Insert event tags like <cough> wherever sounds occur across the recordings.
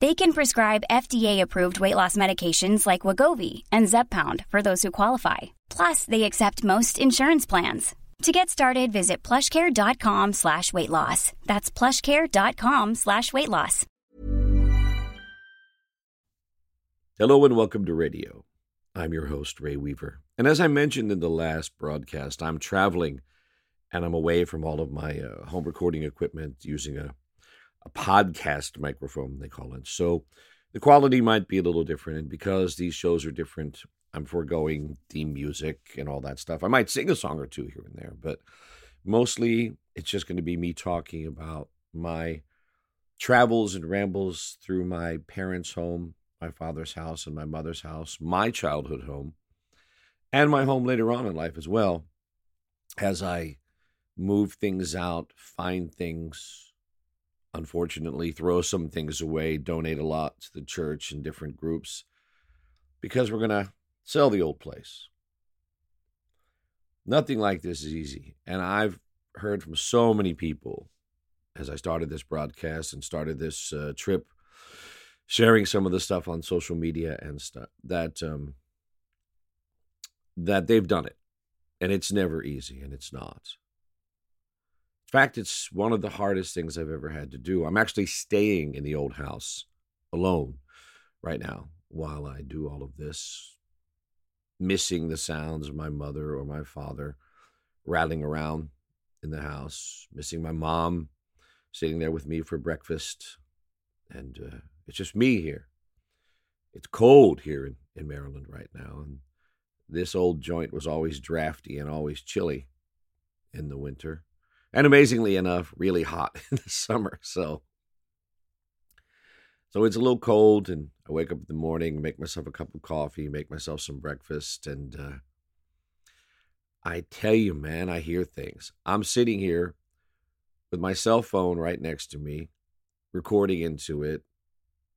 They can prescribe FDA-approved weight loss medications like Wegovy and Zepbound for those who qualify. Plus, they accept most insurance plans. To get started, visit plushcare.com slash weight loss. That's plushcare.com slash weight loss. Hello and welcome to radio. I'm your host, Ray Weaver. And as I mentioned in the last broadcast, I'm traveling and I'm away from all of my uh, home recording equipment using a, a podcast microphone, they call it. So the quality might be a little different. And because these shows are different, I'm foregoing theme music and all that stuff. I might sing a song or two here and there, but mostly it's just going to be me talking about my travels and rambles through my parents' home, my father's house, and my mother's house, my childhood home, and my home later on in life as well, as I move things out, find things, unfortunately, throw some things away, donate a lot to the church and different groups, because we're going to sell the old place. Nothing like this is easy. And I've heard from so many people as I started this broadcast and started this uh, trip, sharing some of the stuff on social media and stuff that um, that they've done it, and it's never easy, and it's not. In fact, it's one of the hardest things I've ever had to do. I'm actually staying in the old house alone right now while I do all of this, missing the sounds of my mother or my father rattling around in the house, missing my mom sitting there with me for breakfast. And uh, it's just me here. It's cold here in, in Maryland right now. And this old joint was always drafty and always chilly in the winter. And amazingly enough, really hot <laughs> in the summer. So so it's a little cold, and I wake up in the morning, make myself a cup of coffee, make myself some breakfast, and uh, I tell you, man, I hear things. I'm sitting here with my cell phone right next to me, recording into it,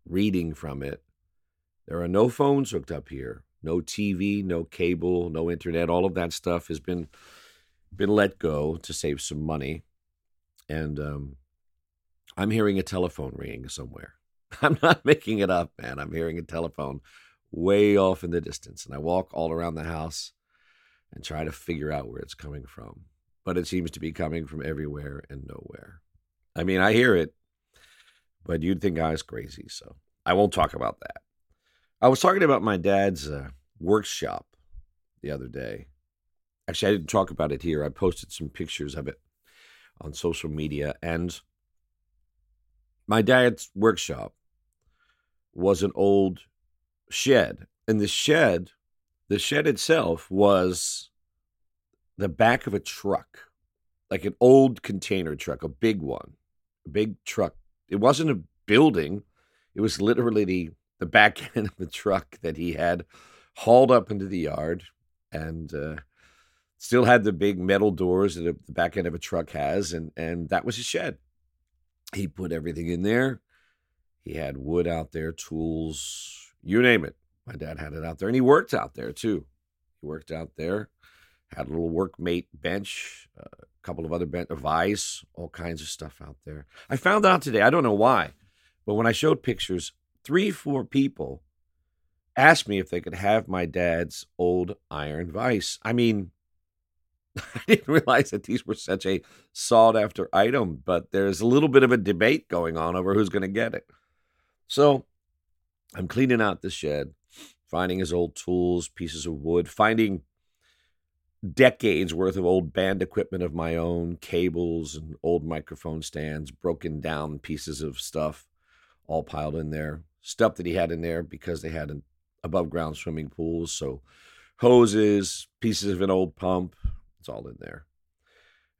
reading from it. There are no phones hooked up here, no TV, no cable, no internet. All of that stuff has been been let go to save some money, and um, I'm hearing a telephone ringing somewhere. <laughs> I'm not making it up, man. I'm hearing a telephone way off in the distance, and I walk all around the house and try to figure out where it's coming from. But it seems to be coming from everywhere and nowhere. I mean, I hear it, but you'd think I was crazy, so I won't talk about that. I was talking about my dad's uh, workshop the other day. Actually, I didn't talk about it here. I posted some pictures of it on social media, and my dad's workshop was an old shed. And the shed, the shed itself was the back of a truck, like an old container truck, a big one, a big truck. It wasn't a building, it was literally the, the back <laughs> end of the truck that he had hauled up into the yard and uh, still had the big metal doors that the back end of a truck has. And, and that was his shed. He put everything in there. He had wood out there, tools, you name it. My dad had it out there, and he worked out there too. He worked out there, Had a little workmate bench, a couple of other bench, a vise, all kinds of stuff out there. I found out today, I don't know why, but when I showed pictures, three, four people asked me if they could have my dad's old iron vise. I mean, <laughs> I didn't realize that these were such a sought after item, but there's a little bit of a debate going on over who's going to get it. So I'm cleaning out the shed, finding his old tools, pieces of wood, finding decades worth of old band equipment of my own, cables and old microphone stands, broken down pieces of stuff all piled in there. Stuff that he had in there because they had an above ground swimming pool. So hoses, pieces of an old pump, it's all in there.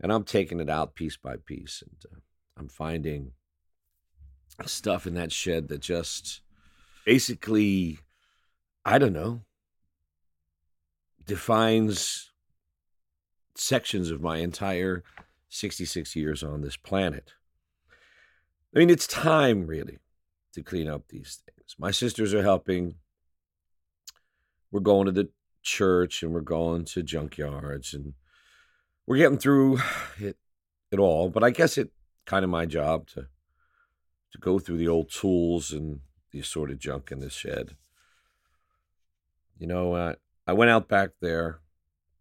And I'm taking it out piece by piece. And uh, I'm finding stuff in that shed that just basically, I don't know, defines sections of my entire 66 years on this planet. I mean, it's time really to clean up these things. My sisters are helping. We're going to the church and we're going to junkyards and we're getting through it, it all. But I guess it kind of my job to to go through the old tools and the assorted junk in this shed. You know, uh, I went out back there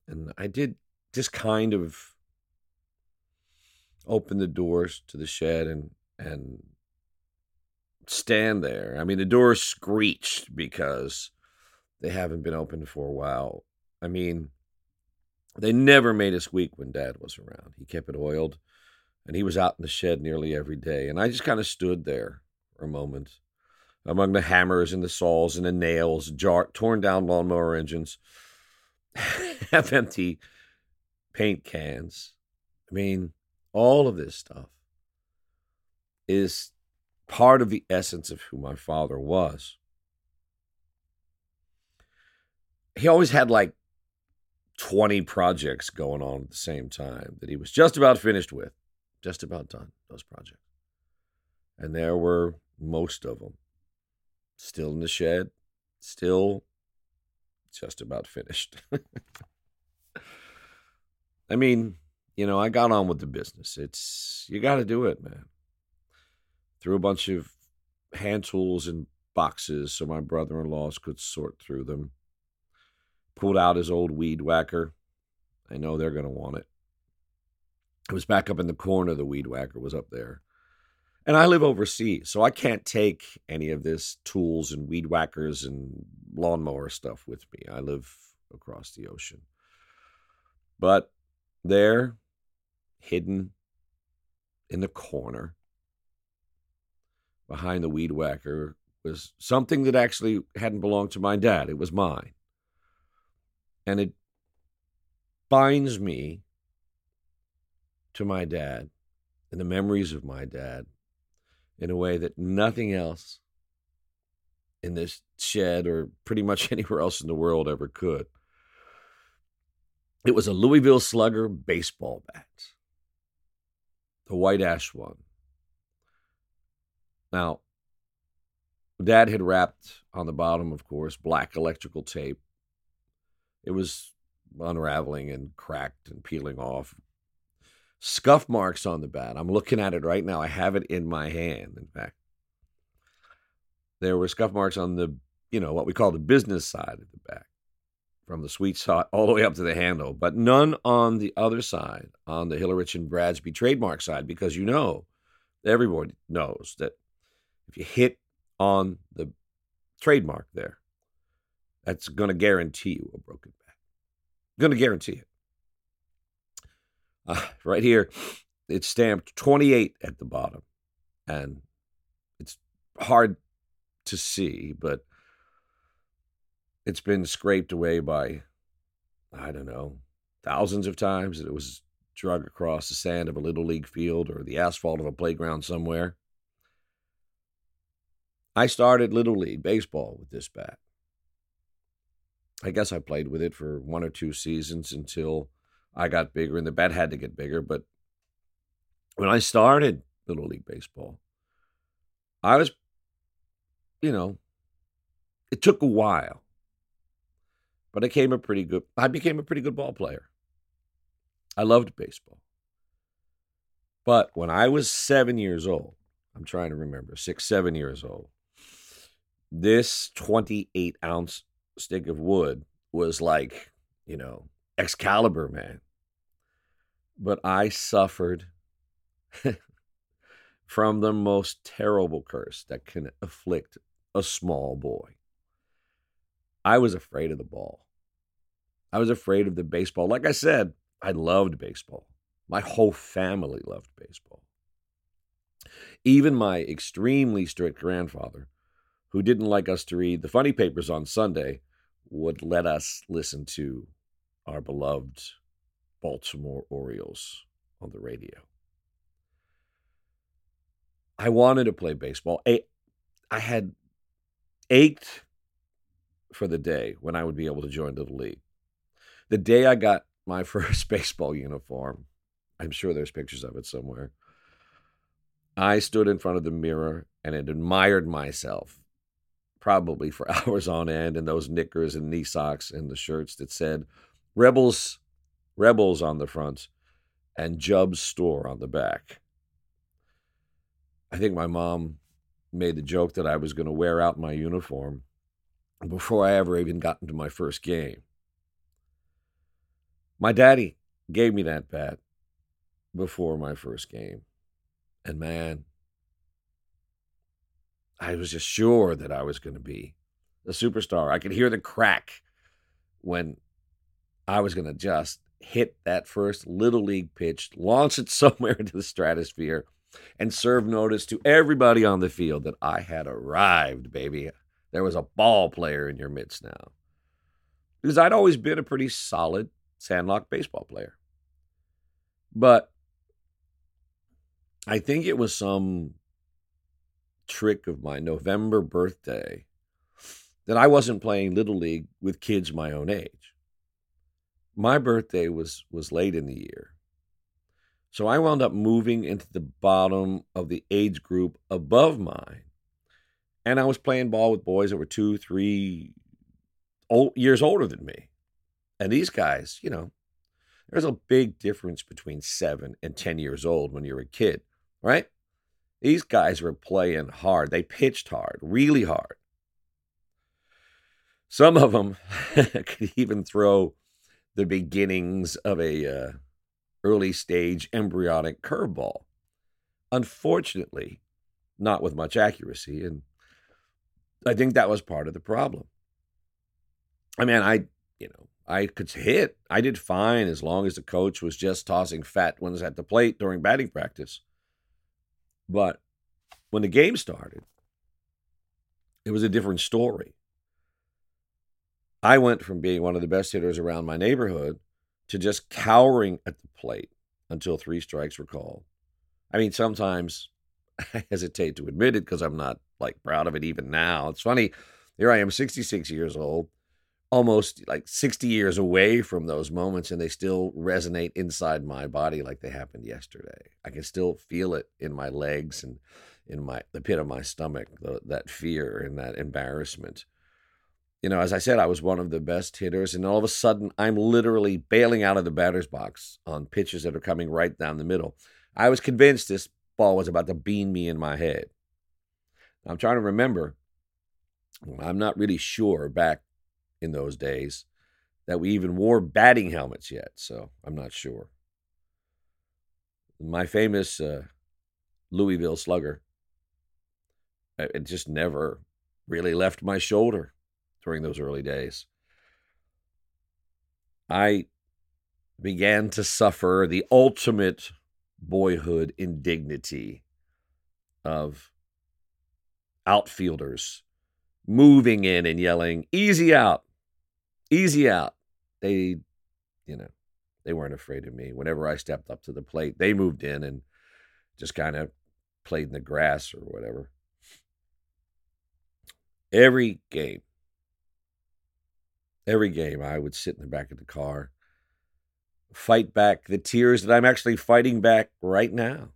and I did just kind of open the doors to the shed and and stand there. I mean, the doors screeched because they haven't been opened for a while. I mean, they never made us weak when Dad was around. He kept it oiled, and he was out in the shed nearly every day. And I just kind of stood there for a moment among the hammers and the saws and the nails, jar- torn down lawnmower engines, <laughs> half empty paint cans. I mean, all of this stuff is part of the essence of who my father was. He always had like 20 projects going on at the same time that he was just about finished with, just about done, those projects. And there were most of them still in the shed, still just about finished. <laughs> I mean, you know, I got on with the business. It's, you got to do it, man. Threw a bunch of hand tools in boxes so my brother in laws could sort through them. Pulled out his old weed whacker. I know they're going to want it. It was back up in the corner. The weed whacker was up there. And I live overseas, so I can't take any of this tools and weed whackers and lawnmower stuff with me. I live across the ocean. But there, hidden in the corner behind the weed whacker, was something that actually hadn't belonged to my dad. It was mine. And it binds me to my dad and the memories of my dad in a way that nothing else in this shed or pretty much <laughs> anywhere else in the world ever could. It was a Louisville Slugger baseball bat, the white ash one. Now, Dad had wrapped on the bottom, of course, black electrical tape. It was unraveling and cracked and peeling off scuff marks on the bat. I'm looking at it right now. I have it in my hand, in fact. There were scuff marks on the, you know, what we call the business side of the back, from the sweet spot all the way up to the handle, but none on the other side, on the Hillerich and Bradsby trademark side, because you know, everybody knows that if you hit on the trademark there, that's going to guarantee you a broken back. Going to guarantee it. Uh, right here, it's stamped 28 at the bottom. And it's hard to see, but it's been scraped away by, I don't know, thousands of times. It was drug across the sand of a little league field or the asphalt of a playground somewhere. I started Little League baseball with this bat. I guess I played with it for one or two seasons until I got bigger, and the bat had to get bigger. But when I started Little League Baseball, I was, you know, it took a while, but I became a pretty good. I became a pretty good ball player. I loved baseball. But when I was seven years old, I'm trying to remember, six, seven years old, this 28 ounce stick of wood was like, you know, Excalibur, man. But I suffered <laughs> from the most terrible curse that can afflict a small boy. I was afraid of the ball. I was afraid of the baseball. Like I said, I loved baseball. My whole family loved baseball. Even my extremely strict grandfather, who didn't like us to read the funny papers on Sunday, would let us listen to our beloved Baltimore Orioles on the radio. I wanted to play baseball. I, had ached for the day when I would be able to join the league. The day I got my <laughs> first baseball uniform, I'm sure there's pictures of it somewhere. I stood in front of the mirror and admired myself, probably for <laughs> hours on end, in those knickers and knee socks and the shirts that said Rebels, Rebels on the front and Jub's store on the back. I think my mom made the joke that I was going to wear out my uniform before I ever even got into my first game. My daddy gave me that bat before my first game. And man, I was just sure that I was going to be a superstar. I could hear the crack when I was going to just hit that first little league pitch, launch it <laughs> somewhere into the stratosphere, and serve notice to everybody on the field that I had arrived, baby. There was a ball player in your midst now. Because I'd always been a pretty solid sandlot baseball player. But I think it was some trick of my November birthday that I wasn't playing Little League with kids my own age. My birthday was was late in the year. So I wound up moving into the bottom of the age group above mine. And I was playing ball with boys that were two, three old, years older than me. And these guys, you know, there's a big difference between seven and 10 years old when you're a kid, right? These guys were playing hard. They pitched hard, really hard. Some of them <laughs> could even throw the beginnings of a uh, early stage embryonic curveball. Unfortunately, not with much accuracy. And I think that was part of the problem. I mean, I, you know, I could hit. I did fine as long as the coach was just tossing fat ones at the plate during batting practice. But when the game started, it was a different story. I went from being one of the best hitters around my neighborhood to just cowering at the plate until three strikes were called. I mean, sometimes <laughs> I hesitate to admit it because I'm not like proud of it even now. It's funny. Here I am, 66 years old, almost like 60 years away from those moments, and they still resonate inside my body like they happened yesterday. I can still feel it in my legs and in my the pit of my stomach, the, that fear and that embarrassment you know, as I said, I was one of the best hitters, and all of a sudden, I'm literally bailing out of the batter's box on pitches that are coming right down the middle. I was convinced this ball was about to bean me in my head. I'm trying to remember. I'm not really sure back in those days that we even wore batting helmets yet, so I'm not sure. My famous uh, Louisville slugger, it just never really left my shoulder during those early days. I began to suffer the ultimate boyhood indignity of outfielders moving in and yelling, easy out, easy out. They, you know, they weren't afraid of me. Whenever I stepped up to the plate, they moved in and just kind of played in the grass or whatever. Every game, every game, I would sit in the back of the car, fight back the tears that I'm actually fighting back right now.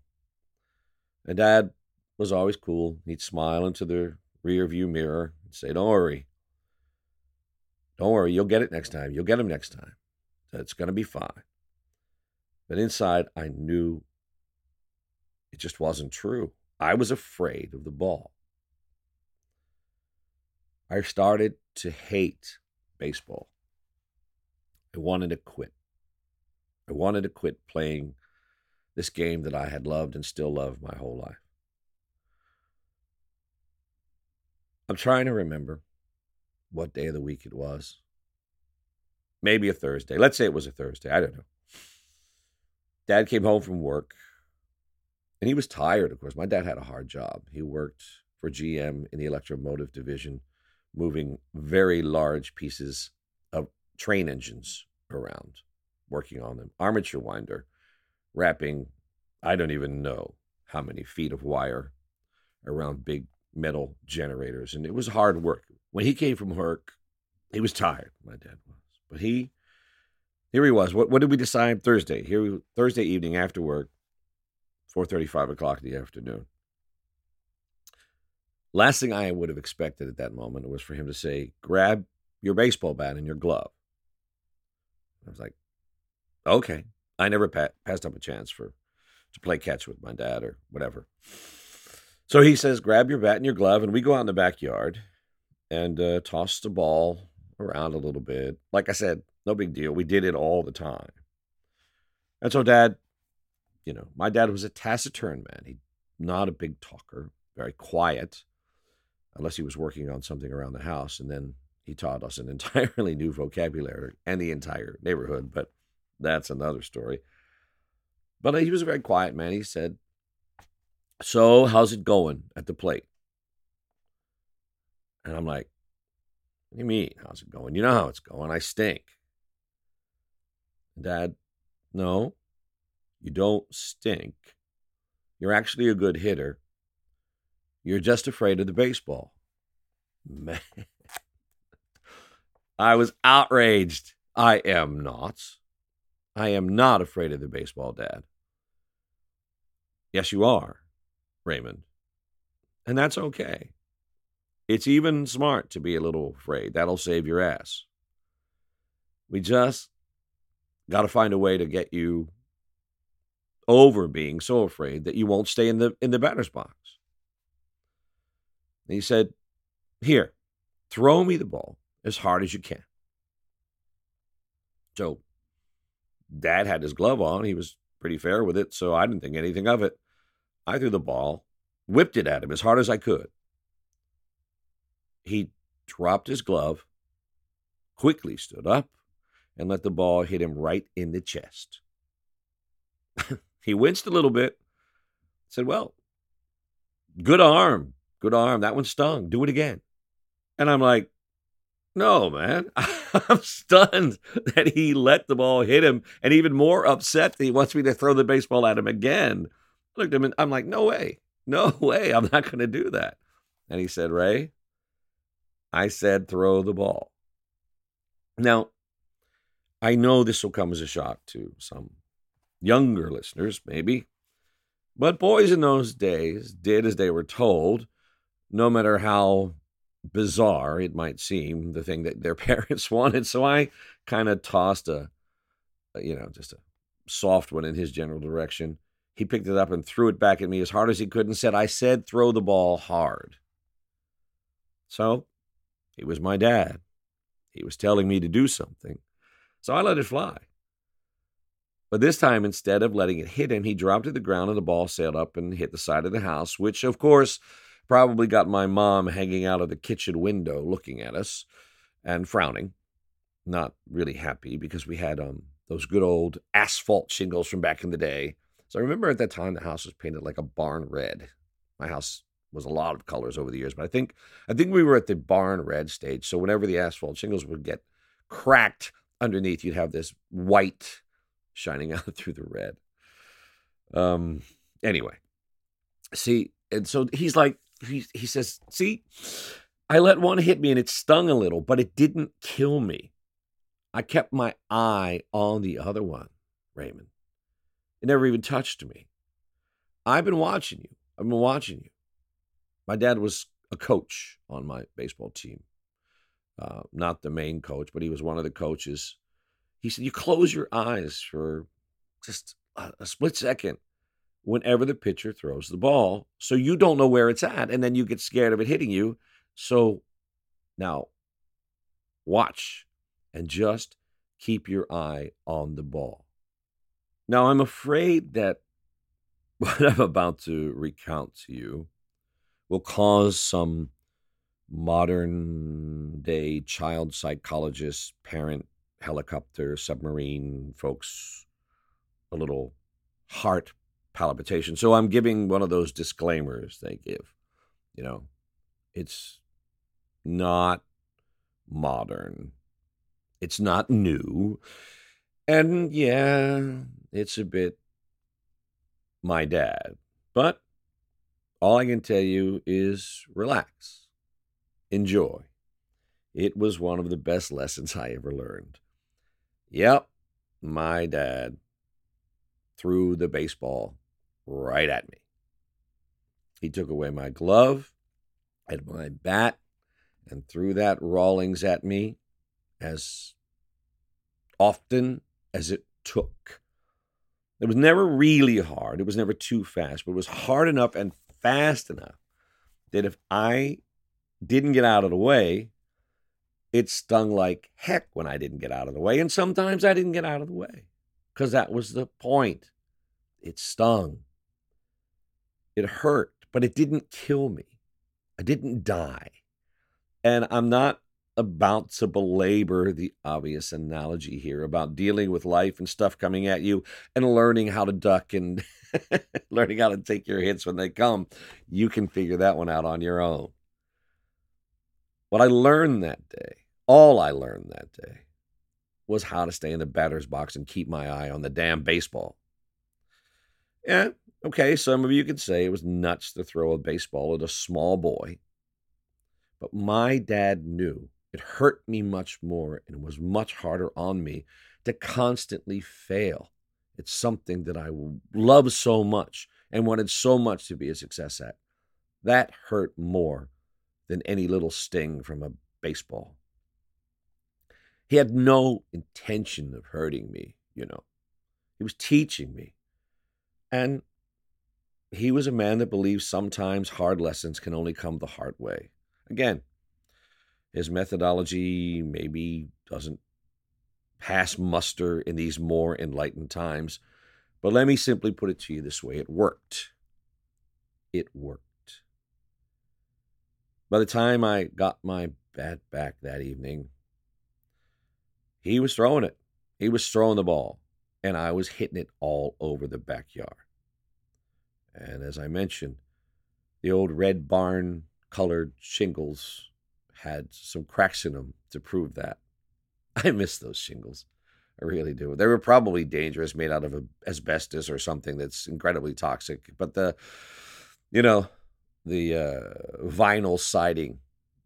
And dad was always cool. He'd smile into the rear view mirror and say, Don't worry. Don't worry. You'll get it next time. You'll get them next time. It's going to be fine. But inside, I knew it just wasn't true. I was afraid of the ball. I started to hate baseball. I wanted to quit. I wanted to quit playing this game that I had loved and still love my whole life. I'm trying to remember what day of the week it was. Maybe a Thursday. Let's say it was a Thursday. I don't know. Dad came home from work and he was tired, of course. My dad had a hard job. He worked for GM in the electromotive division, moving very large pieces of train engines around, working on them. Armature winder, wrapping, I don't even know how many feet of wire around big metal generators. And it was hard work. When he came from work, he was tired, my dad was. But he, here he was. What, what did we decide Thursday? Here, we, Thursday evening after work, 4.30, 5 o'clock in the afternoon. Last thing I would have expected at that moment was for him to say, grab your baseball bat and your glove. I was like, okay. I never pa- passed up a chance for to play catch with my dad or whatever. So he says, grab your bat and your glove, and we go out in the backyard and uh, toss the ball around a little bit. Like I said, no big deal. We did it all the time. And so, dad, you know, my dad was a taciturn man. He not a big talker, very quiet, unless he was working on something around the house. And then he taught us an <laughs> entirely new vocabulary and the entire neighborhood. But that's another story. But he was a very quiet man. He said, so, how's it going at the plate? And I'm like, What do you mean? How's it going? You know how it's going. I stink. Dad, no, you don't stink. You're actually a good hitter. You're just afraid of the baseball. Man. I was outraged. I am not. I am not afraid of the baseball, Dad. Yes, you are. Raymond. And that's okay. It's even smart to be a little afraid. That'll save your ass. We just got to find a way to get you over being so afraid that you won't stay in the in the batter's box. And he said, "Here, throw me the ball as hard as you can." So, Dad had his glove on. He was pretty fair with it, so I didn't think anything of it. I threw the ball, whipped it at him as hard as I could. He dropped his glove, quickly stood up, and let the ball hit him right in the chest. <laughs> he winced a little bit, said, Well, good arm, good arm. That one stung. Do it again. And I'm like, no, man. <laughs> I'm stunned that he let the ball hit him and even more upset that he wants me to throw the baseball at him again looked at him and I'm like, no way, no <laughs> way, I'm not going to do that. And he said, Ray, I said throw the ball. Now, I know this will come as a shock to some younger listeners, maybe, but boys in those days did as they were told, no matter how bizarre it might seem, the thing that their <laughs> parents wanted. So I kind of tossed a, you know, just a soft one in his general direction. He picked it up and threw it back at me as hard as he could and said, I said throw the ball hard. So he was my dad. He was telling me to do something. So I let it fly. But this time, instead of letting it hit him, he dropped to the ground and the ball sailed up and hit the side of the house, which, of course, probably got my mom hanging out of the kitchen window looking at us and frowning. Not really happy because we had um, those good old asphalt shingles from back in the day so I remember at that time the house was painted like a barn red. My house was a lot of colors over the years, but I think I think we were at the barn red stage. So whenever the asphalt shingles would get cracked underneath, you'd have this white shining <laughs> out through the red. Um. Anyway, see, and so he's like, he he says, see, I let one hit me and it stung a little, but it didn't kill me. I kept my eye on the other one, Raymond. It never even touched me. I've been watching you. I've been watching you. My dad was a coach on my baseball team. Uh, not the main coach, but he was one of the coaches. He said, You close your eyes for just a, a split second whenever the pitcher throws the ball. So you don't know where it's at, and then you get scared of it hitting you. So now watch and just keep your eye on the ball. Now, I'm afraid that <laughs> what I'm about to recount to you will cause some modern day child psychologist, parent, helicopter, submarine folks a little heart palpitation. So I'm giving one of those disclaimers they give. You know, it's not modern, it's not new. And yeah, it's a bit my dad. But all I can tell you is relax, enjoy. It was one of the best lessons I ever learned. Yep, my dad threw the baseball right at me. He took away my glove and my bat and threw that Rawlings at me as often as it took. It was never really hard. It was never too fast, but it was hard enough and fast enough that if I didn't get out of the way, it stung like heck when I didn't get out of the way. And sometimes I didn't get out of the way because that was the point. It stung. It hurt, but it didn't kill me. I didn't die. And I'm not about to belabor the obvious analogy here about dealing with life and stuff coming at you and learning how to duck and <laughs> learning how to take your hits when they come. You can figure that one out on your own. What I learned that day, all I learned that day, was how to stay in the batter's box and keep my eye on the damn baseball. Yeah, okay, some of you could say it was nuts to throw a baseball at a small boy. But my dad knew it hurt me much more and it was much harder on me to constantly fail. It's something that I love so much and wanted so much to be a success at. That hurt more than any little sting from a baseball. He had no intention of hurting me, you know. He was teaching me. And he was a man that believes sometimes hard lessons can only come the hard way. Again, his methodology maybe doesn't pass muster in these more enlightened times, but let me simply put it to you this way it worked. It worked. By the time I got my bat back that evening, he was throwing it. He was throwing the ball, and I was hitting it all over the backyard. And as I mentioned, the old red barn colored shingles had some cracks in them to prove that. <laughs> I miss those shingles. I really do. They were probably dangerous, made out of asbestos or something that's incredibly toxic. But the, you know, the uh, vinyl siding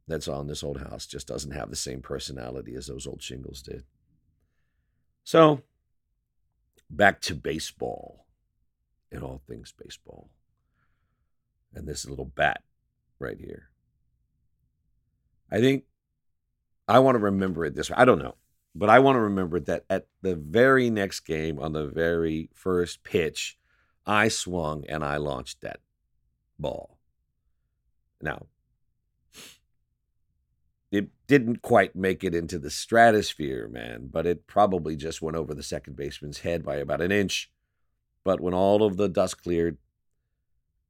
that's on this old house just doesn't have the same personality as those old shingles did. So, back to baseball and all things baseball. And this little bat right here. I think I want to remember it this way. I don't know, but I want to remember that at the very next game, on the very first pitch, I swung and I launched that ball. Now, it didn't quite make it into the stratosphere, man, but it probably just went over the second baseman's head by about an inch. But when all of the dust cleared,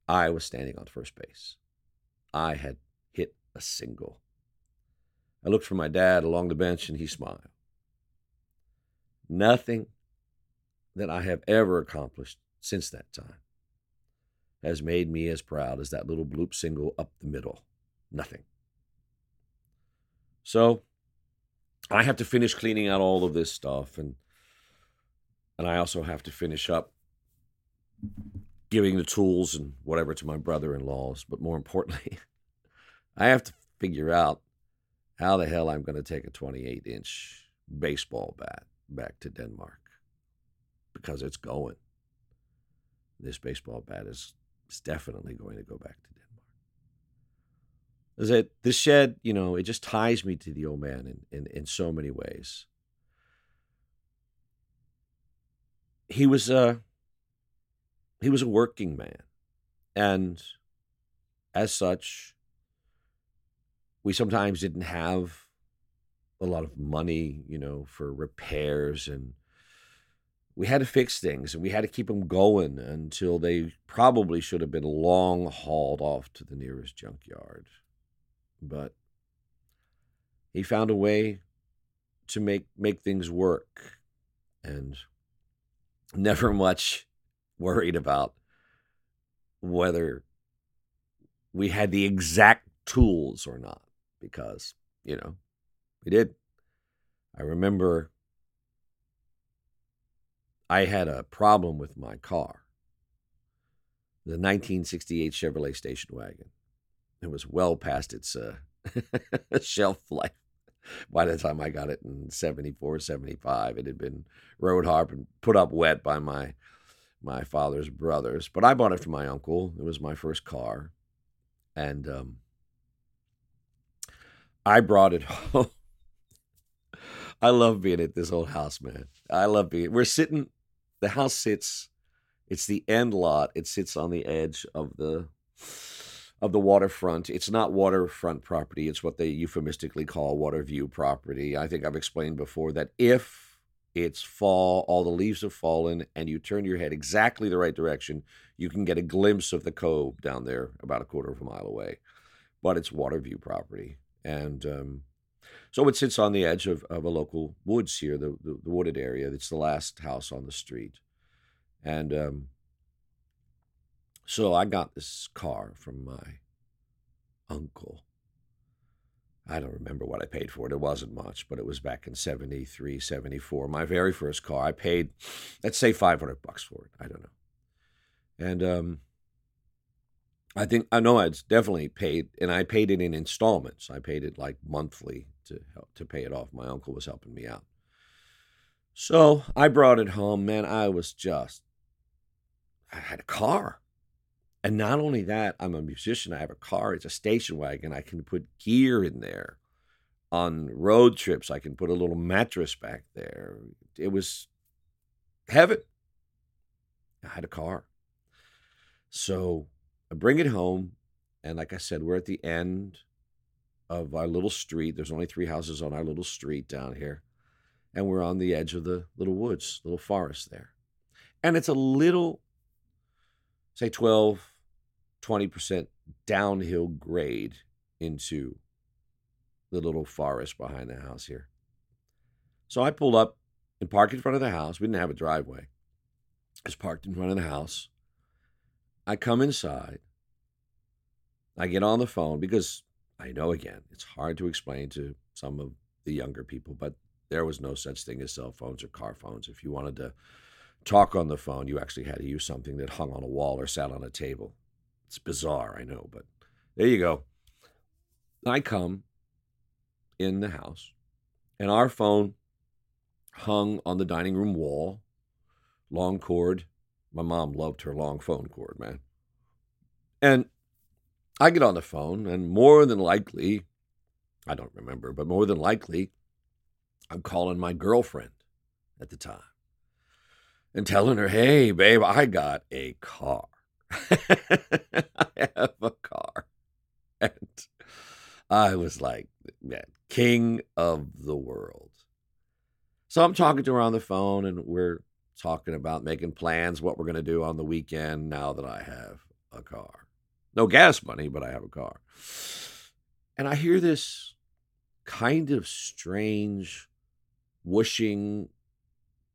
I was standing on first base. I had hit a single. I looked for my dad along the bench and he smiled. Nothing that I have ever accomplished since that time has made me as proud as that little bloop single up the middle. Nothing. So I have to finish cleaning out all of this stuff and and I also have to finish up giving the tools and whatever to my brother-in-laws, but more importantly, <laughs> I have to figure out how the hell I'm going to take a 28 inch baseball bat back to Denmark because it's going. This baseball bat is, is definitely going to go back to Denmark. Is it this shed, you know, it just ties me to the old man in, in, in so many ways. he was a he was a working man, and as such, we sometimes didn't have a lot of money, you know, for repairs and we had to fix things and we had to keep them going until they probably should have been long hauled off to the nearest junkyard. But he found a way to make make things work and never much worried about whether we had the exact tools or not because you know we did i remember I had a problem with my car, the 1968 Chevrolet station wagon. It was well past its uh, <laughs> shelf life by the time I got it in 74, 75. It had been road hard and put up wet by my my father's brothers. But I bought it from my uncle. It was my first car. And um, I brought it <laughs> home. I love being at this old house, man. I love being. We're sitting the house sits it's the end lot it sits on the edge of the of the waterfront it's not waterfront property it's what they euphemistically call water view property i think i've explained before that if it's fall all the leaves have fallen and you turn your head exactly the right direction you can get a glimpse of the cove down there about a quarter of a mile away but it's water view property and um, so it sits on the edge of, of a local woods here, the, the, the wooded area. It's the last house on the street. And um, so I got this car from my uncle. I don't remember what I paid for it. It wasn't much, but it was back in 73, 74. My very first car. I paid, let's say 500 bucks for it. I don't know. And um, I think I know it's definitely paid, and I paid it in installments. I paid it like monthly to help, to pay it off. My uncle was helping me out, so I brought it home. Man, I was just I had a car, and not only that, I'm a musician. I have a car. It's a station wagon. I can put gear in there. On road trips, I can put a little mattress back there. It was heaven. I had a car, so I bring it home, and like I said, we're at the end of our little street. There's only three houses on our little street down here, and we're on the edge of the little woods, little forest there. And it's a little, say 12, 20% downhill grade into the little forest behind the house here. So I pulled up and parked in front of the house. We didn't have a driveway. I was parked in front of the house. I come inside. I get on the phone because I know again, it's hard to explain to some of the younger people, but there was no such thing as cell phones or car phones. If you wanted to talk on the phone, you actually had to use something that hung on a wall or sat on a table. It's bizarre, I know, but there you go. I come in the house, and our phone hung on the dining room wall, long cord, my mom loved her long phone cord, man. And I get on the phone, and more than likely, I don't remember, but more than likely, I'm calling my girlfriend at the time and telling her, hey, babe, I got a car. <laughs> I have a car. And I was like, man, king of the world. So I'm talking to her on the phone, and we're talking about making plans, what we're going to do on the weekend now that I have a car. No gas money, but I have a car. And I hear this kind of strange whooshing,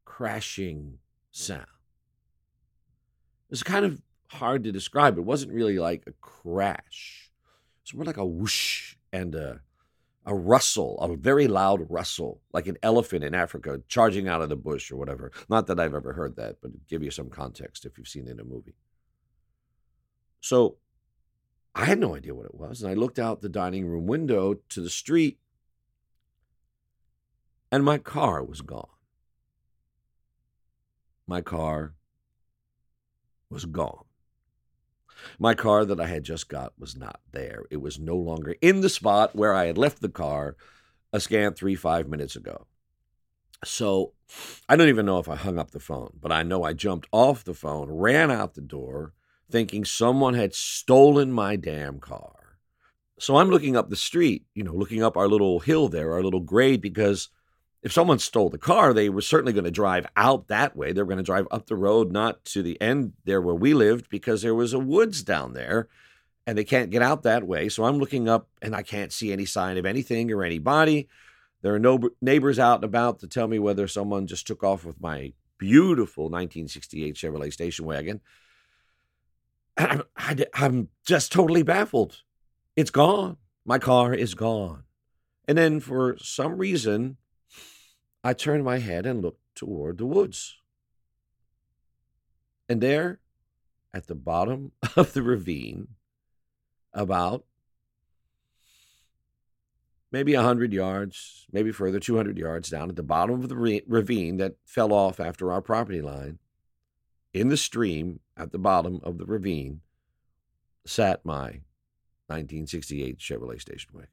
crashing sound. It's kind of hard to describe. It wasn't really like a crash. It's more like a whoosh and a a rustle, a very loud rustle, like an elephant in Africa charging out of the bush or whatever. Not that I've ever heard that, but give you some context if you've seen it in a movie. So I had no idea what it was. And I looked out the dining room window to the street, and my car was gone. My car was gone. My car that I had just got was not there. It was no longer in the spot where I had left the car a scant three, five minutes ago. So I don't even know if I hung up the phone, but I know I jumped off the phone, ran out the door, thinking someone had stolen my damn car. So I'm looking up the street, you know, looking up our little hill there, our little grade, because if someone stole the car, they were certainly going to drive out that way. They were going to drive up the road, not to the end there where we lived, because there was a woods down there and they can't get out that way. So I'm looking up and I can't see any sign of anything or anybody. There are no neighbors out and about to tell me whether someone just took off with my beautiful 1968 Chevrolet station wagon. <clears throat> I'm, I'm just totally baffled. It's gone. My car is gone. And then for some reason, I turned my head and looked toward the woods. And there, at the bottom <laughs> of the ravine, about maybe 100 yards, maybe further, 200 yards down at the bottom of the ravine that fell off after our property line, in the stream at the bottom of the ravine, sat my 1968 Chevrolet station wagon.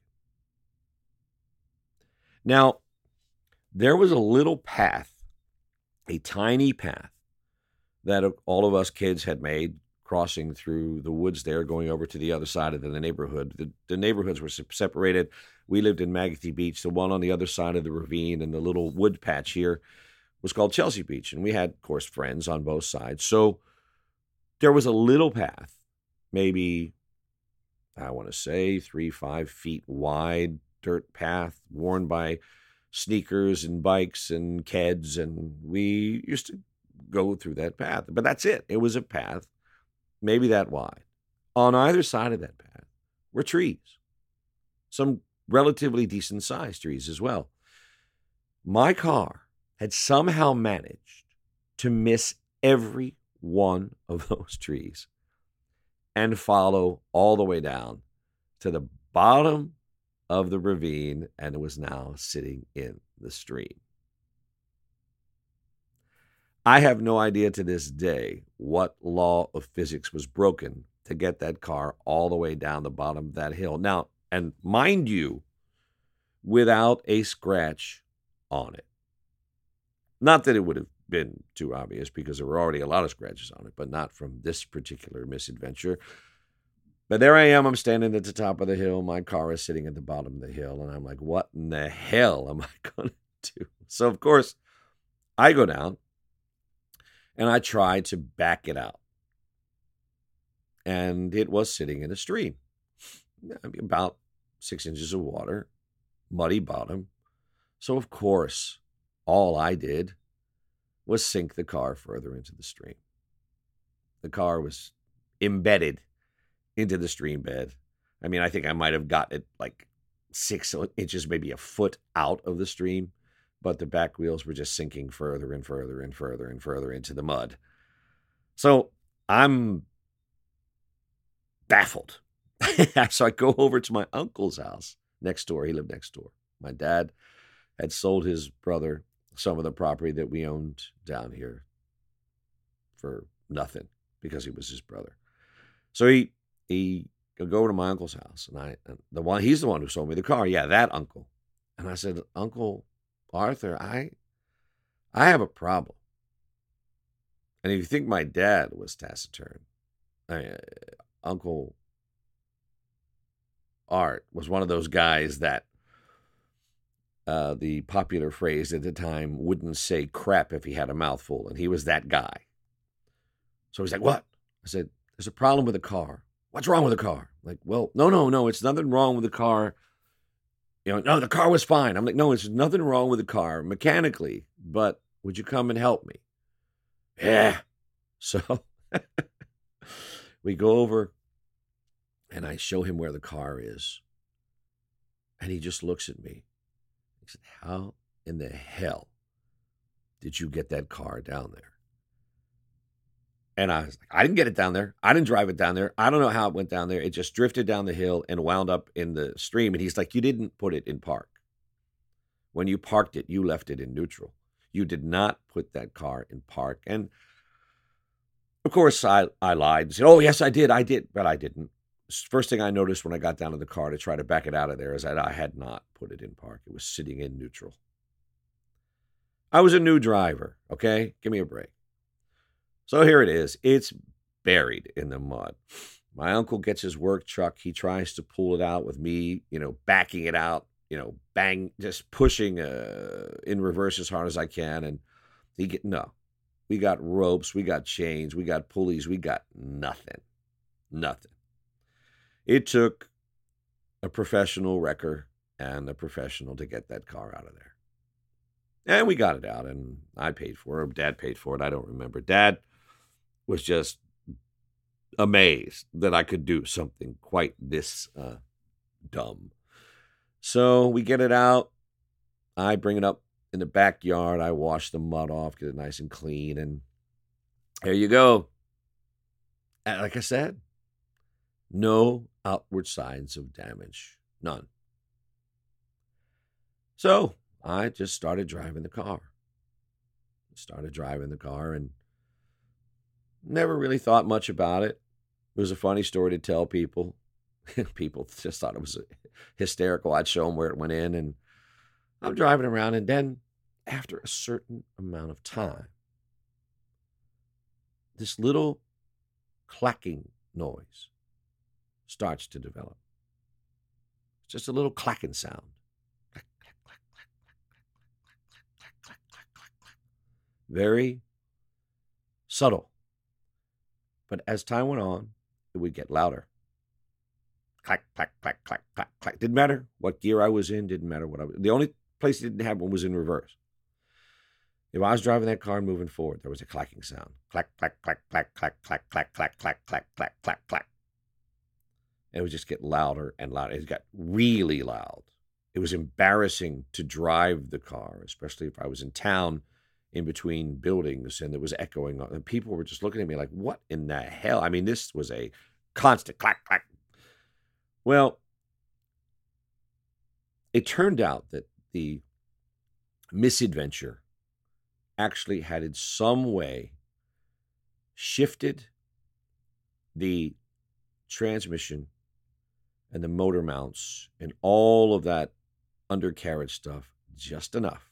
Now, there was a little path, a tiny path that all of us kids had made crossing through the woods there, going over to the other side of the neighborhood. The, the neighborhoods were separated. We lived in Magothy Beach. The one on the other side of the ravine and the little wood patch here was called Chelsea Beach. And we had, of course, friends on both sides. So there was a little path, maybe, I want to say, three, five feet wide dirt path worn by sneakers and bikes and kids. And we used to go through that path. But that's it. It was a path maybe that wide. On either side of that path were trees, some relatively decent sized trees as well. My car had somehow managed to miss every one of <laughs> those trees and follow all the way down to the bottom of the ravine and it was now sitting in the stream. I have no idea to this day what law of physics was broken to get that car all the way down the bottom of that hill. Now, and mind you, without a scratch on it. Not that it would have been too obvious because there were already a lot of scratches on it, but not from this particular misadventure. But there I am. I'm standing at the top of the hill. My car is sitting at the bottom of the hill. And I'm like, what in the hell am I <laughs> going to do? So, of course, I go down and I try to back it out. And it was sitting in a stream, about six inches of water, muddy bottom. So, of course, all I did was sink the car further into the stream. The car was embedded into the stream bed. I mean, I think I might have got it like six inches, maybe a foot out of the stream but the back wheels were just sinking further and further and further and further into the mud. So I'm baffled. Hmm. <laughs> so I go over to my uncle's house next door. He lived next door. My dad had sold his brother some of the property that we owned down here for nothing because he was his brother. So he he could go over to my uncle's house, and I and the one he's the one who sold me the car. Yeah, that uncle. And I said, Uncle, Arthur, I I have a problem. And if you think my dad was taciturn, I, uh, Uncle Art was one of those guys that uh, the popular phrase at the time wouldn't say crap if he had a mouthful, and he was that guy. So he's like, What? I said, There's a problem with the car. What's wrong with the car? Like, well, no, no, no, it's nothing wrong with the car you know, no, the car was fine. I'm like, no, there's nothing wrong with the car mechanically, but would you come and help me? Yeah. <laughs> So <laughs> we go over and I show him where the car is. And he just looks at me. He said, How in the hell did you get that car down there? And I was like, I didn't get it down there. I didn't drive it down there. I don't know how it went down there. It just drifted down the hill and wound up in the stream. And he's like, You didn't put it in park. When you parked it, you left it in neutral. You did not put that car in park. And of course, I, I lied and said, Oh, yes, I did. I did. But I didn't. First thing I noticed when I got down to the car to try to back it out of there is that I had not put it in park. It was sitting in neutral. I was a new driver, okay? Give me a break. So here it is. It's buried in the mud. My uncle gets his work truck. He tries to pull it out with me, you know, backing it out, you know, bang, just pushing uh, in reverse as hard as I can. And he get no. We got ropes, we got chains, we got pulleys, we got nothing. Nothing. It took a professional wrecker and a professional to get that car out of there. And we got it out, and I paid for it. Dad paid for it. I don't remember. Dad was just amazed that I could do something quite this uh, dumb. So we get it out. I bring it up in the backyard. I wash the mud off, get it nice and clean, and there you go. Like I said, no outward signs of damage. None. So I just started driving the car. Started driving the car and never really thought much about it. It was a funny story to tell people. people just thought it was hysterical. I'd show them where it went in, and I'm driving around, and then after a certain amount of time, this little clacking noise starts to develop. Just a little clacking sound. Very subtle. But as time went on, it would get louder. Clack, clack, clack, clack, clack, clack. Didn't matter what gear I was in, didn't matter what I was. The only place it didn't have one was in reverse. If I was driving that car and moving forward, there was a clacking sound. Clack, clack, clack, clack, clack, clack, clack, clack, clack, clack, clack, clack, clack. And it would just get louder and louder. It got really loud. It was embarrassing to drive the car, especially if I was in town in between buildings and there was echoing and people were just looking at me like what in the hell? I mean this was a constant clack clack. Well it turned out that the misadventure actually had in some way shifted the transmission and the motor mounts and all of that undercarriage stuff just enough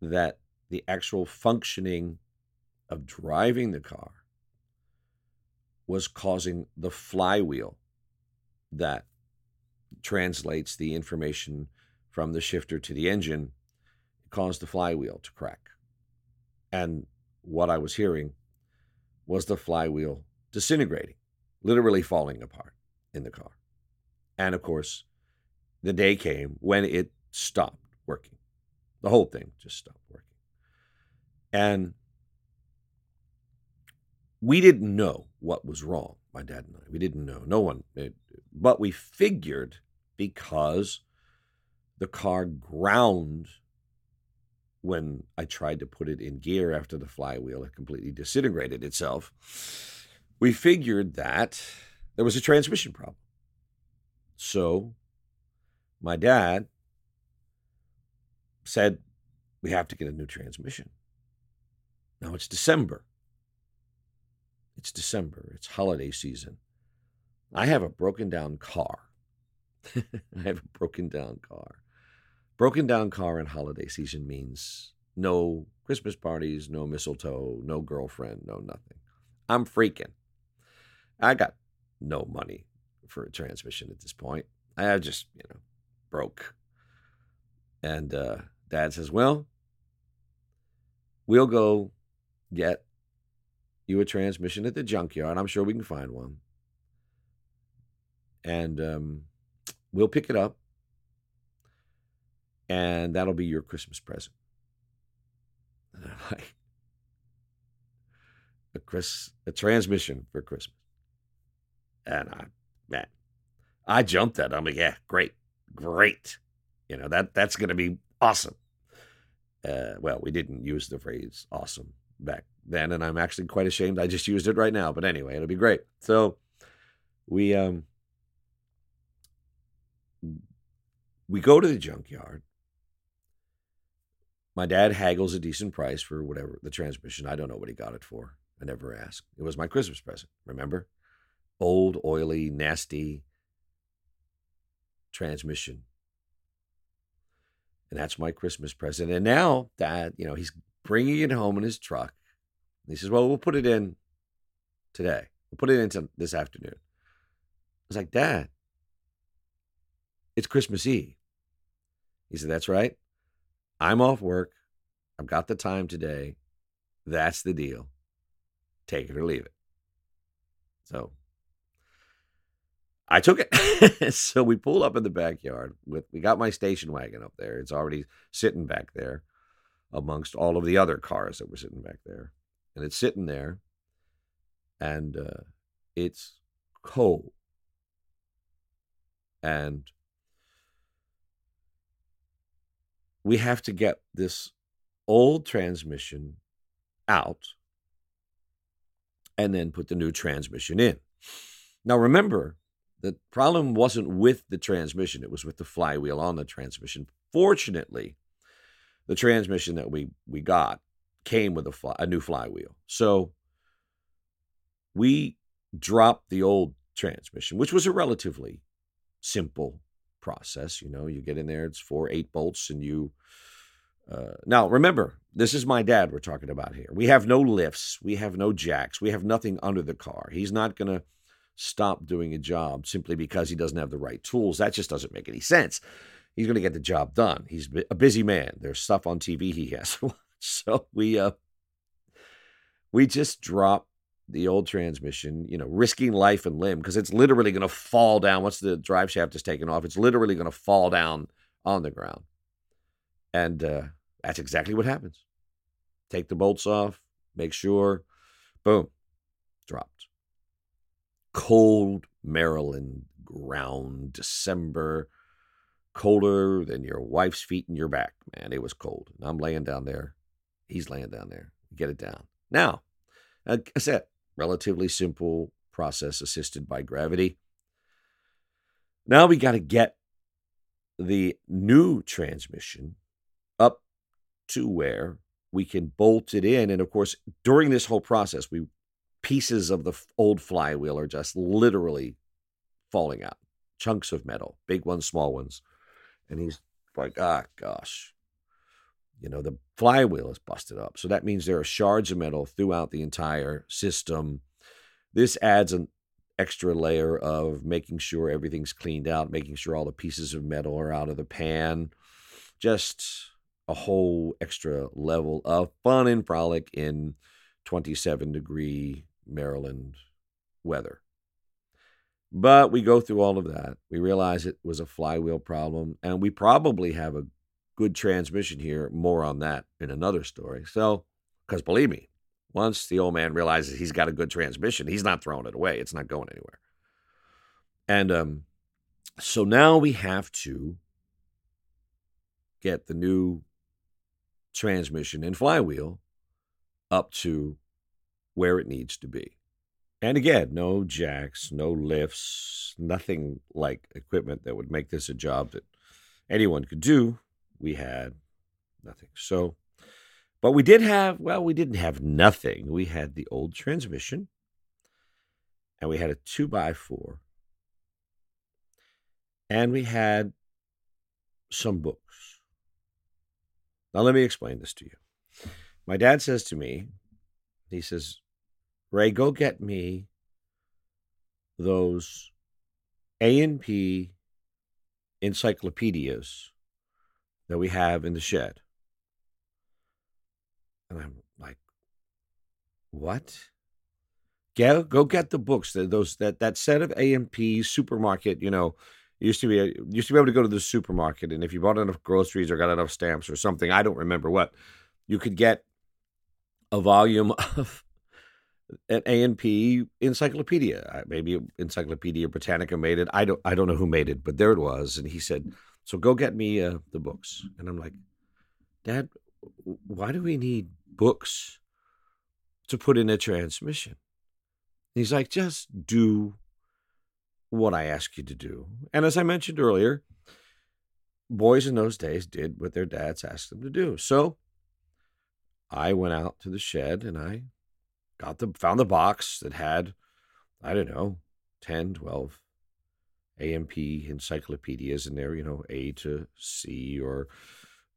that the actual functioning of driving the car was causing the flywheel that translates the information from the shifter to the engine caused the flywheel to crack. And what I was hearing was the flywheel disintegrating, literally falling apart in the car. And of course, the day came when it stopped working. The whole thing just stopped working. And we didn't know what was wrong, my dad and I. We didn't know. No one, it, but we figured because the car ground when I tried to put it in gear after the flywheel had completely disintegrated itself. We figured that there was a transmission problem. So my dad said, We have to get a new transmission. Now it's December. It's December. It's holiday season. I have a broken down car. <laughs> I have a broken down car. Broken down car in holiday season means no Christmas parties, no mistletoe, no girlfriend, no nothing. I'm freaking. I got no money for a transmission at this point. I just, you know, broke. And uh, dad says, Well, we'll go get you a transmission at the junkyard. I'm sure we can find one. And um, we'll pick it up. And that'll be your Christmas present. And I'm <laughs> like, a, Chris, a transmission for Christmas. And I, man, I jumped at it. I'm like, yeah, great, great. You know, that that's going to be awesome. Uh, well, we didn't use the phrase awesome back then, and I'm actually quite ashamed I just used it right now. But anyway, it'll be great. So we um we go to the junkyard. My dad haggles a decent price for whatever the transmission. I don't know what he got it for. I never asked. It was my Christmas present, remember? Old, oily, nasty transmission. And that's my Christmas present. And now that, you know, he's bringing it home in his truck. he says, Well, we'll put it in today. We'll put it into this afternoon. I was like, Dad, it's Christmas Eve. He said, That's right. I'm off work. I've got the time today. That's the deal. Take it or leave it. So I took it. <laughs> so we pulled up in the backyard with we got my station wagon up there. It's already sitting back there amongst all of the other cars that were sitting back there. And it's sitting there and uh, it's cold. And we have to get this old transmission out and then put the new transmission in. Now, remember, the problem wasn't with the transmission, it was with the flywheel on the transmission. Fortunately, the transmission that we, we got came with a, fly, a new flywheel. So we dropped the old transmission, which was a relatively simple process. You know, you get in there, it's four, eight bolts, and you. Uh, now, remember, this is my dad we're talking about here. We have no lifts, we have no jacks, we have nothing under the car. He's not going to stop doing a job simply because he doesn't have the right tools. That just doesn't make any sense. He's going to get the job done. He's a busy man. There's stuff on TV he has to <laughs> watch. So we uh we just drop the old transmission, you know, risking life and limb because it's literally going to fall down once the drive shaft is taken off. It's literally going to fall down on the ground. And uh, that's exactly what happens. Take the bolts off, make sure, boom, dropped cold Maryland ground, December, colder than your wife's feet and your back. Man, it was cold. And I'm laying down there. He's laying down there. Get it down. Now, like I said, relatively simple process assisted by gravity. Now we got to get the new transmission up to where we can bolt it in. And of course, during this whole process, we pieces of the old flywheel are just literally falling out chunks of metal, big ones, small ones. And he's like, ah, gosh. You know, the flywheel is busted up. So that means there are shards of metal throughout the entire system. This adds an extra layer of making sure everything's cleaned out, making sure all the pieces of metal are out of the pan. Just a whole extra level of fun and frolic in 27 degree Maryland weather. But we go through all of that. We realize it was a flywheel problem, and we probably have a good transmission here. More on that in another story. So, because believe me, once the old man realizes he's got a good transmission, he's not throwing it away. It's not going anywhere. And um, so now we have to get the new transmission and flywheel up to where it needs to be. And again, no jacks, no lifts, nothing like equipment that would make this a job that anyone could do. We had nothing. So, but we did have, well, we didn't have nothing. We had the old transmission and we had a two by four and we had some books. Now, let me explain this to you. My dad says to me, he says, Ray, go get me those A and P encyclopedias that we have in the shed. And I'm like, what? Go, go get the books. that Those that that set of A and P supermarket. You know, used to be used to be able to go to the supermarket, and if you bought enough groceries or got enough stamps or something, I don't remember what, you could get a volume <laughs> of an A&P encyclopedia. Maybe Encyclopedia Britannica made it. I don't I don't know who made it, but there it was. And he said, "So go get me uh, the books." And I'm like, "Dad, why do we need books to put in a transmission?" And he's like, "Just do what I ask you to do." And as I mentioned earlier, boys in those days did what their dads asked them to do. So I went out to the shed and I got the found the box that had I don't know 10, 12 A&P encyclopedias in there, you know, A to C or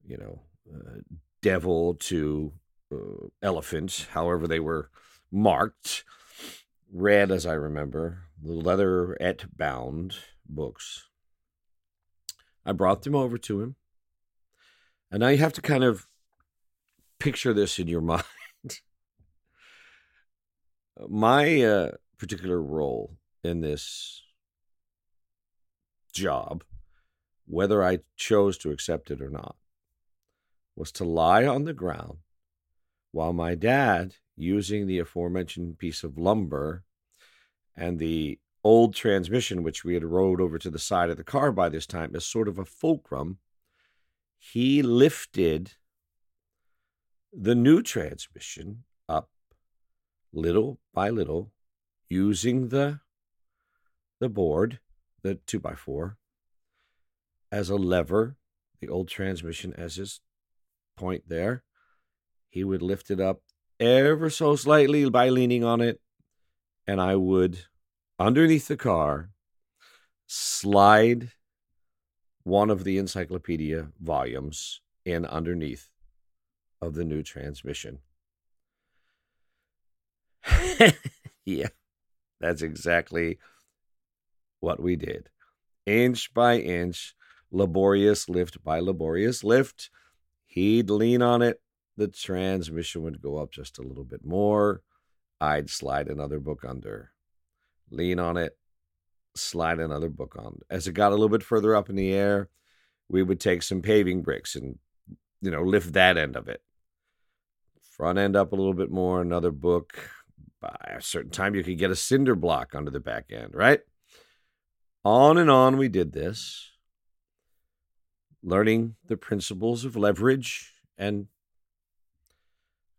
you know, uh, devil to uh, elephant, however they were marked. Red, as I remember, the leatherette bound books. I brought them over to him. And now you have to kind of picture this in your <laughs> mind. My uh, particular role in this job, whether I chose to accept it or not, was to lie on the ground while my dad, using the aforementioned piece of lumber and the old transmission, which we had rode over to the side of the car by this time, as sort of a fulcrum, he lifted the new transmission little by little using the the board, the two by four, as a lever, the old transmission as his point there. He would lift it up ever so slightly by leaning on it, and I would, underneath the car, slide one of the encyclopedia volumes in underneath of the new transmission. <laughs> yeah, that's exactly what we did. Inch by inch, laborious lift by laborious lift. He'd lean on it. The transmission would go up just a little bit more. I'd slide another book under, lean on it, slide another book on. As it got a little bit further up in the air, we would take some paving bricks and, you know, lift that end of it. Front end up a little bit more, another book. By a certain time, you could get a cinder block under the back end, right? On and on we did this, learning the principles of leverage. And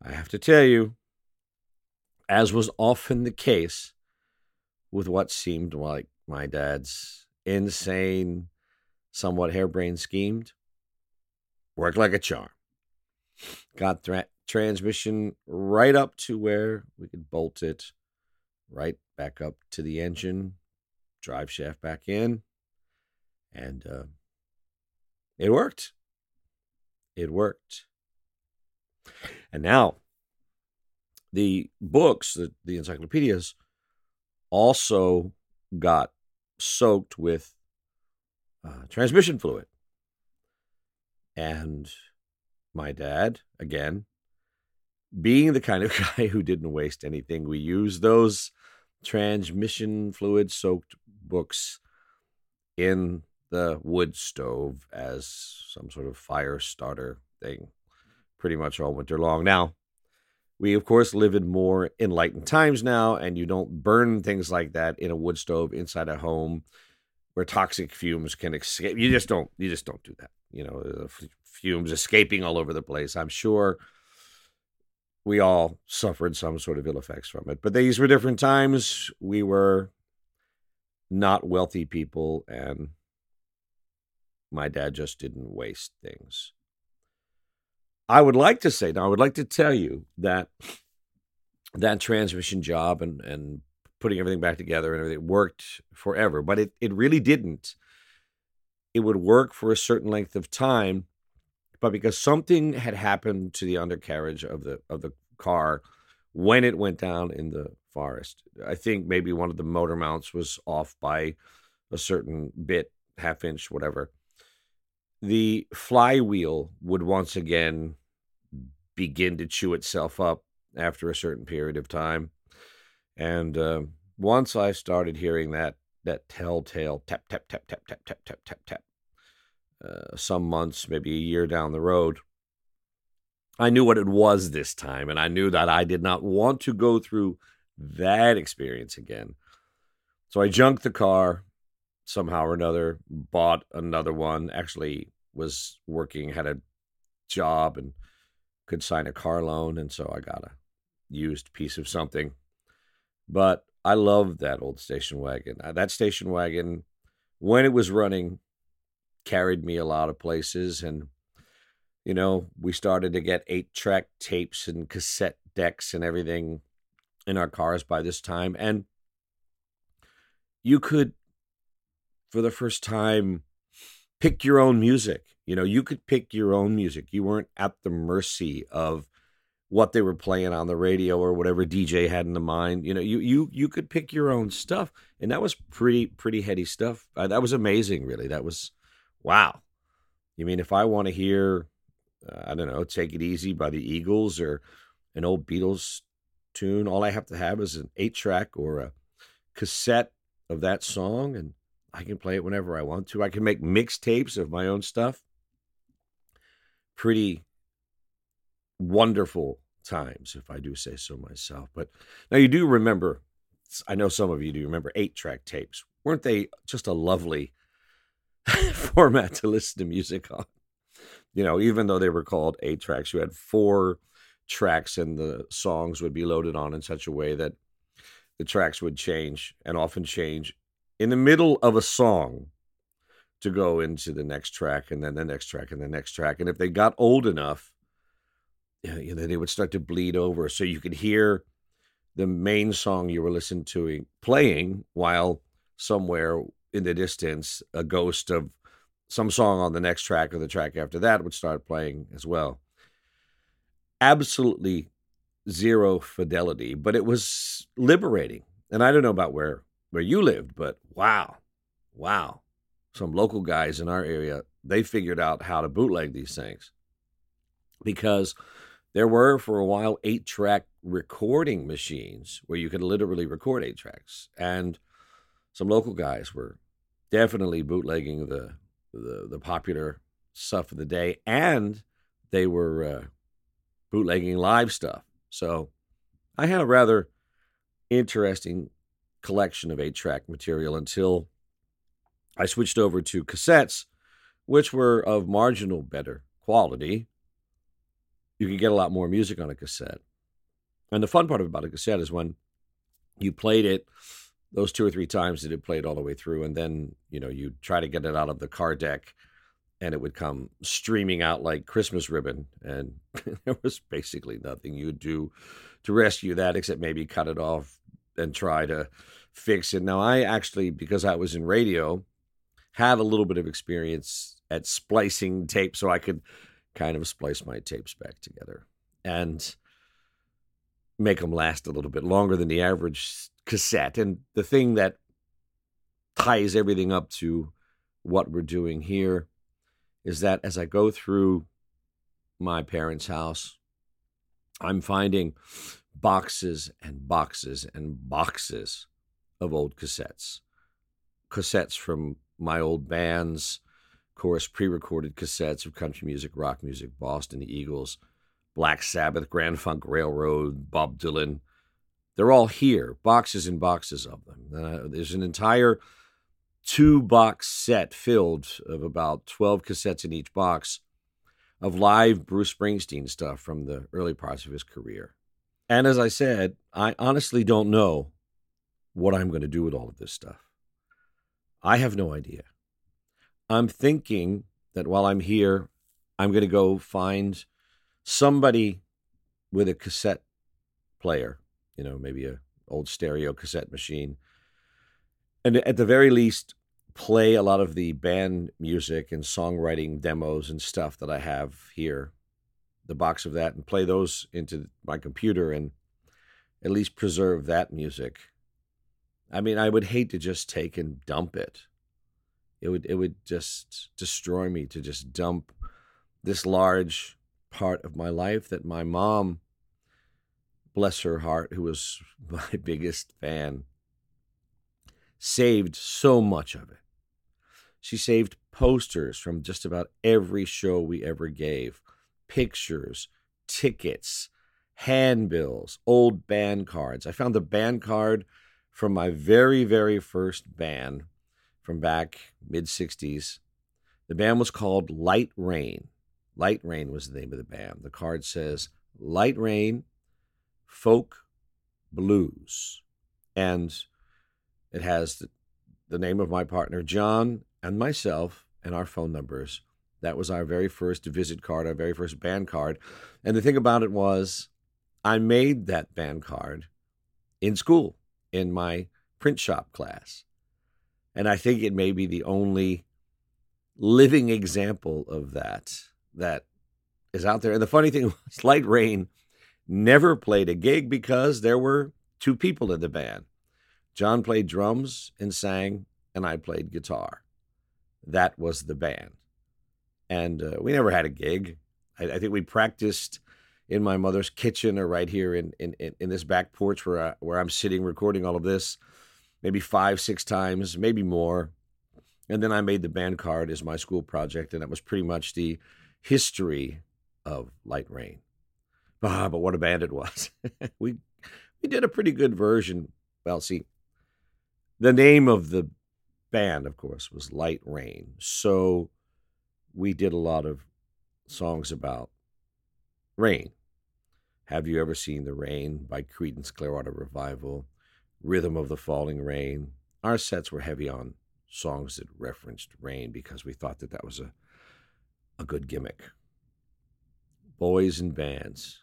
I have to tell you, as was often the case with what seemed like my dad's insane, somewhat harebrained schemed, worked like a charm. Got tra- transmission right up to where we could bolt it right back up to the engine, drive shaft back in, and uh, it worked. It worked. And now, the books, the, the encyclopedias, also got soaked with uh, transmission fluid. And my dad, again, being the kind of <laughs> guy who didn't waste anything, we used those transmission fluid soaked books in the wood stove as some sort of fire starter thing pretty much all winter long. Now, we, of course, live in more enlightened times now, and you don't burn things like that in a wood stove inside a home where toxic fumes can escape. You just don't. You just don't do that. You know, uh, fumes escaping all over the place. I'm sure we all suffered some sort of ill effects from it. But these were different times. We were not wealthy people, and my dad just didn't waste things. I would like to say now, I would like to tell you that that transmission job and, and putting everything back together and everything worked forever, but it, it really didn't. It would work for a certain length of time, but because something had happened to the undercarriage of the of the car when it went down in the forest. I think maybe one of the motor mounts was off by a certain bit, half inch, whatever the flywheel would once again begin to chew itself up after a certain period of time. And uh, once I started hearing that that telltale tap tap tap tap tap tap tap tap tap, uh, some months, maybe a year down the road, I knew what it was this time, and I knew that I did not want to go through that experience again. So I junked the car, somehow or another, bought another one, actually was working, had a job and could sign a car loan. And so I got a used piece of something. But I loved that old station wagon. That station wagon, when it was running, carried me a lot of places. And, you know, we started to get eight track tapes and cassette decks and everything in our cars by this time. And you could for the first time pick your own music. You know, you could pick your own music. You weren't at the mercy of what they were playing on the radio or whatever DJ had in the mind. You know, you you you could pick your own stuff, and that was pretty pretty heady stuff. Uh, that was amazing, really. That was wow. You mean if I want to hear, uh, I don't know, "Take It Easy" by the Eagles or an old Beatles tune, all I have to have is an eight track or a cassette of that song, and I can play it whenever I want to. I can make mixtapes of my own stuff. Pretty wonderful times, if I do say so myself. But now you do remember, I know some of you do remember eight track tapes. Weren't they just a lovely <laughs> format to listen to music on? You know, even though they were called eight tracks, you had four tracks and the songs would be loaded on in such a way that the tracks would change and often change in the middle of a song to go into the next track and then the next track and the next track. And if they got old enough, you know, they would start to bleed over. So you could hear the main song you were listening to playing while somewhere in the distance a ghost of some song on the next track or the track after that would start playing as well. Absolutely zero fidelity, but it was liberating. And I don't know about where where you lived, but wow, wow. Some local guys in our area, they figured out how to bootleg these things because there were for a while eight track recording machines where you could literally record eight tracks. And some local guys were definitely bootlegging the the, the popular stuff of the day, and they were uh, bootlegging live stuff. So I had a rather interesting collection of eight track material until I switched over to cassettes, which were of marginal better quality you could get a lot more music on a cassette. And the fun part about a cassette is when you played it those two or three times that it played all the way through, and then you know you try to get it out of the car deck, and it would come streaming out like Christmas ribbon, and <laughs> there was basically nothing you'd do to rescue that except maybe cut it off and try to fix it. Now I actually, because I was in radio, had a little bit of experience at splicing tape, so I could kind of splice my tapes back together and make them last a little bit longer than the average cassette. And the thing that ties everything up to what we're doing here is that as I go through my parents' house, I'm finding boxes and boxes and boxes of old cassettes. Cassettes from my old bands, of course, pre recorded cassettes of country music, rock music, Boston, the Eagles, Black Sabbath, Grand Funk Railroad, Bob Dylan. They're all here, boxes and boxes of them. Uh, there's an entire two box set filled of about 12 cassettes in each box of live Bruce Springsteen stuff from the early parts of his career. And as I said, I honestly don't know what I'm going to do with all of this stuff. I have no idea. I'm thinking that while I'm here, I'm going to go find somebody with a cassette player, you know, maybe a old stereo cassette machine, and at the very least, play a lot of the band music and songwriting demos and stuff that I have here, the box of that, and play those into my computer and at least preserve that music. I mean, I would hate to just take and dump it it would it would just destroy me to just dump this large part of my life that my mom bless her heart who was <laughs> my biggest fan saved so much of it she saved posters from just about every show we ever gave pictures tickets handbills old band cards i found the band card from my very very first band from back mid 60s. The band was called Light Rain. Light Rain was the name of the band. The card says Light Rain Folk Blues. And it has the, the name of my partner, John, and myself, and our phone numbers. That was our very first visit card, our very first band card. And the thing about it was, I made that band card in school in my print shop class. And I think it may be the only living example of that that is out there. And the funny thing <laughs> was, Light Rain never played a gig because there were two people in the band. John played drums and sang, and I played guitar. That was the band. And uh, we never had a gig. I, I, think we practiced in my mother's kitchen or right here in, in, in this back porch where, I, where I'm sitting recording all of this, maybe five, six times, maybe more. And then I made the band card as my school project, and that was pretty much the history of Light Rain. Ah, but what a band it was. <laughs> we we did a pretty good version. Well, see, the name of the band, of course, was Light Rain. So we did a lot of songs about rain. Have you ever seen the rain by Creedence Clearwater Revival? Rhythm of the Falling Rain. Our sets were heavy on songs that referenced rain because we thought that that was a a good gimmick. Boys and bands.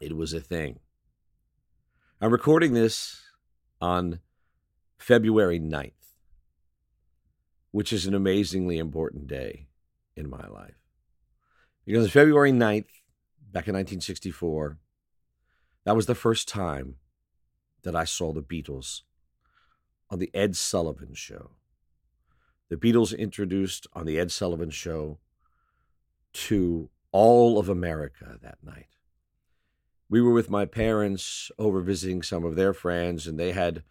It was a thing. I'm recording this on February 9th, which is an amazingly important day in my life. Because on February 9th, back in 1964, that was the first time that I saw the Beatles on the Ed Sullivan Show. The Beatles introduced on the Ed Sullivan Show to all of America that night. We were with my parents over visiting some of their friends, and they had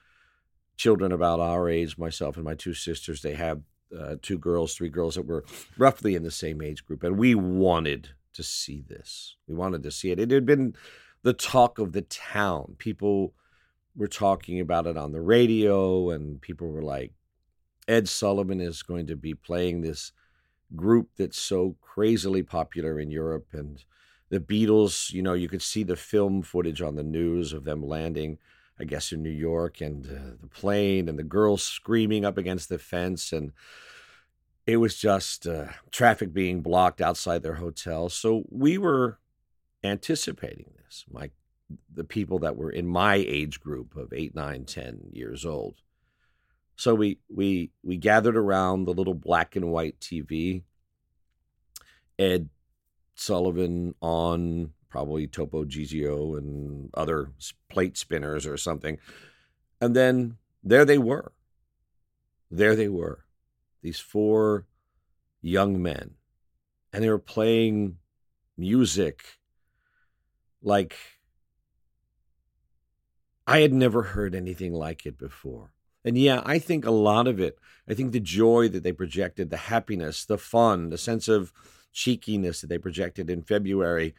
children about our age, myself and my two sisters. They had uh, two girls, three girls that were roughly in the same age group, and we wanted to see this. We wanted to see it. It had been the talk of the town. People were talking about it on the radio, and people were like, Ed Sullivan is going to be playing this group that's so crazily popular in Europe. And the Beatles, you know, you could see the film footage on the news of them landing, I guess, in New York and uh, the plane and the girls screaming up against the fence. And it was just uh, traffic being blocked outside their hotel. So we were anticipating this. My the people that were in my age group of eight, nine, ten years old. So we we we gathered around the little black and white TV. Ed Sullivan on probably Topo Gigio and other plate spinners or something. And then there they were. There they were. These four young men. And they were playing music like I had never heard anything like it before. And yeah, I think a lot of it, I think the joy that they projected, the happiness, the fun, the sense of cheekiness that they projected in February,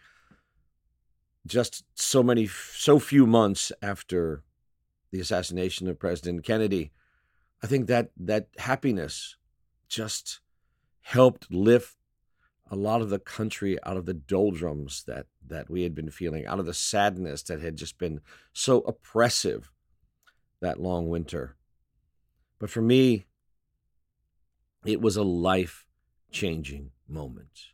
just so many, so few months after the assassination of President Kennedy, I think that that happiness just helped lift a lot of the country out of the doldrums that that we had been feeling, out of the sadness that had just been so oppressive that long winter. But for me, it was a life changing moment.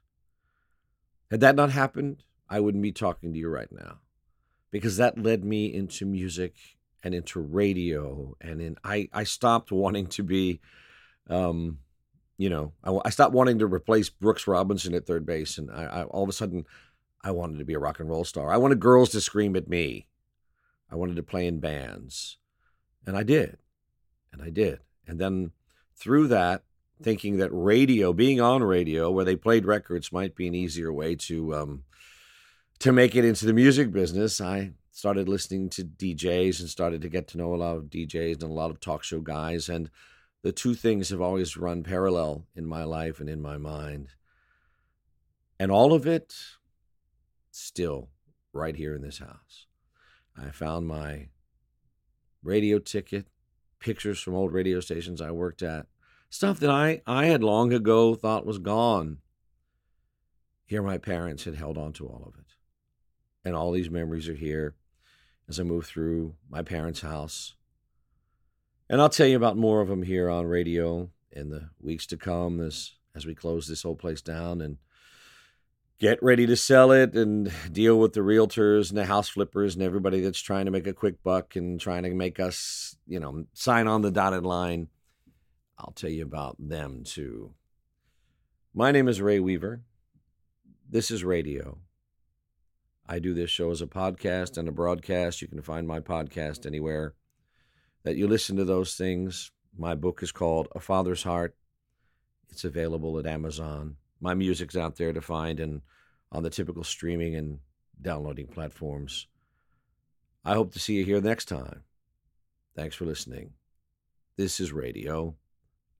Had that not happened, I wouldn't be talking to you right now because that led me into music and into radio. And in, I, I stopped wanting to be, um, you know, I, I, stopped wanting to replace Brooks Robinson at third base. And I, I all of a sudden, I wanted to be a rock and roll star. I wanted girls to scream at me. I wanted to play in bands. And I did and I did. And then through that, thinking that radio, being on radio, where they played records, might be an easier way to um, to make it into the music business, I started listening to DJs and started to get to know a lot of DJs and a lot of talk show guys. And the two things have always run parallel in my life and in my mind. And all of it still right here in this house. I found my radio ticket pictures from old radio stations I worked at, stuff that I, I had long ago thought was gone. Here, my parents had held on to all of it. And all these memories are here as I move through my parents' house. And I'll tell you about more of them here on radio in the weeks to come as, as we close this whole place down and get ready to sell it and deal with the realtors and the house flippers and everybody that's trying to make a quick buck and trying to make us, you know, sign on the dotted line. I'll tell you about them too. My name is Ray Weaver. This is radio. I do this show as a podcast and a broadcast. You can find my podcast anywhere that you listen to those things. My book is called A Father's Heart. It's available at Amazon. My music's out there to find and on the typical streaming and downloading platforms. I hope to see you here next time. Thanks for listening. This is radio.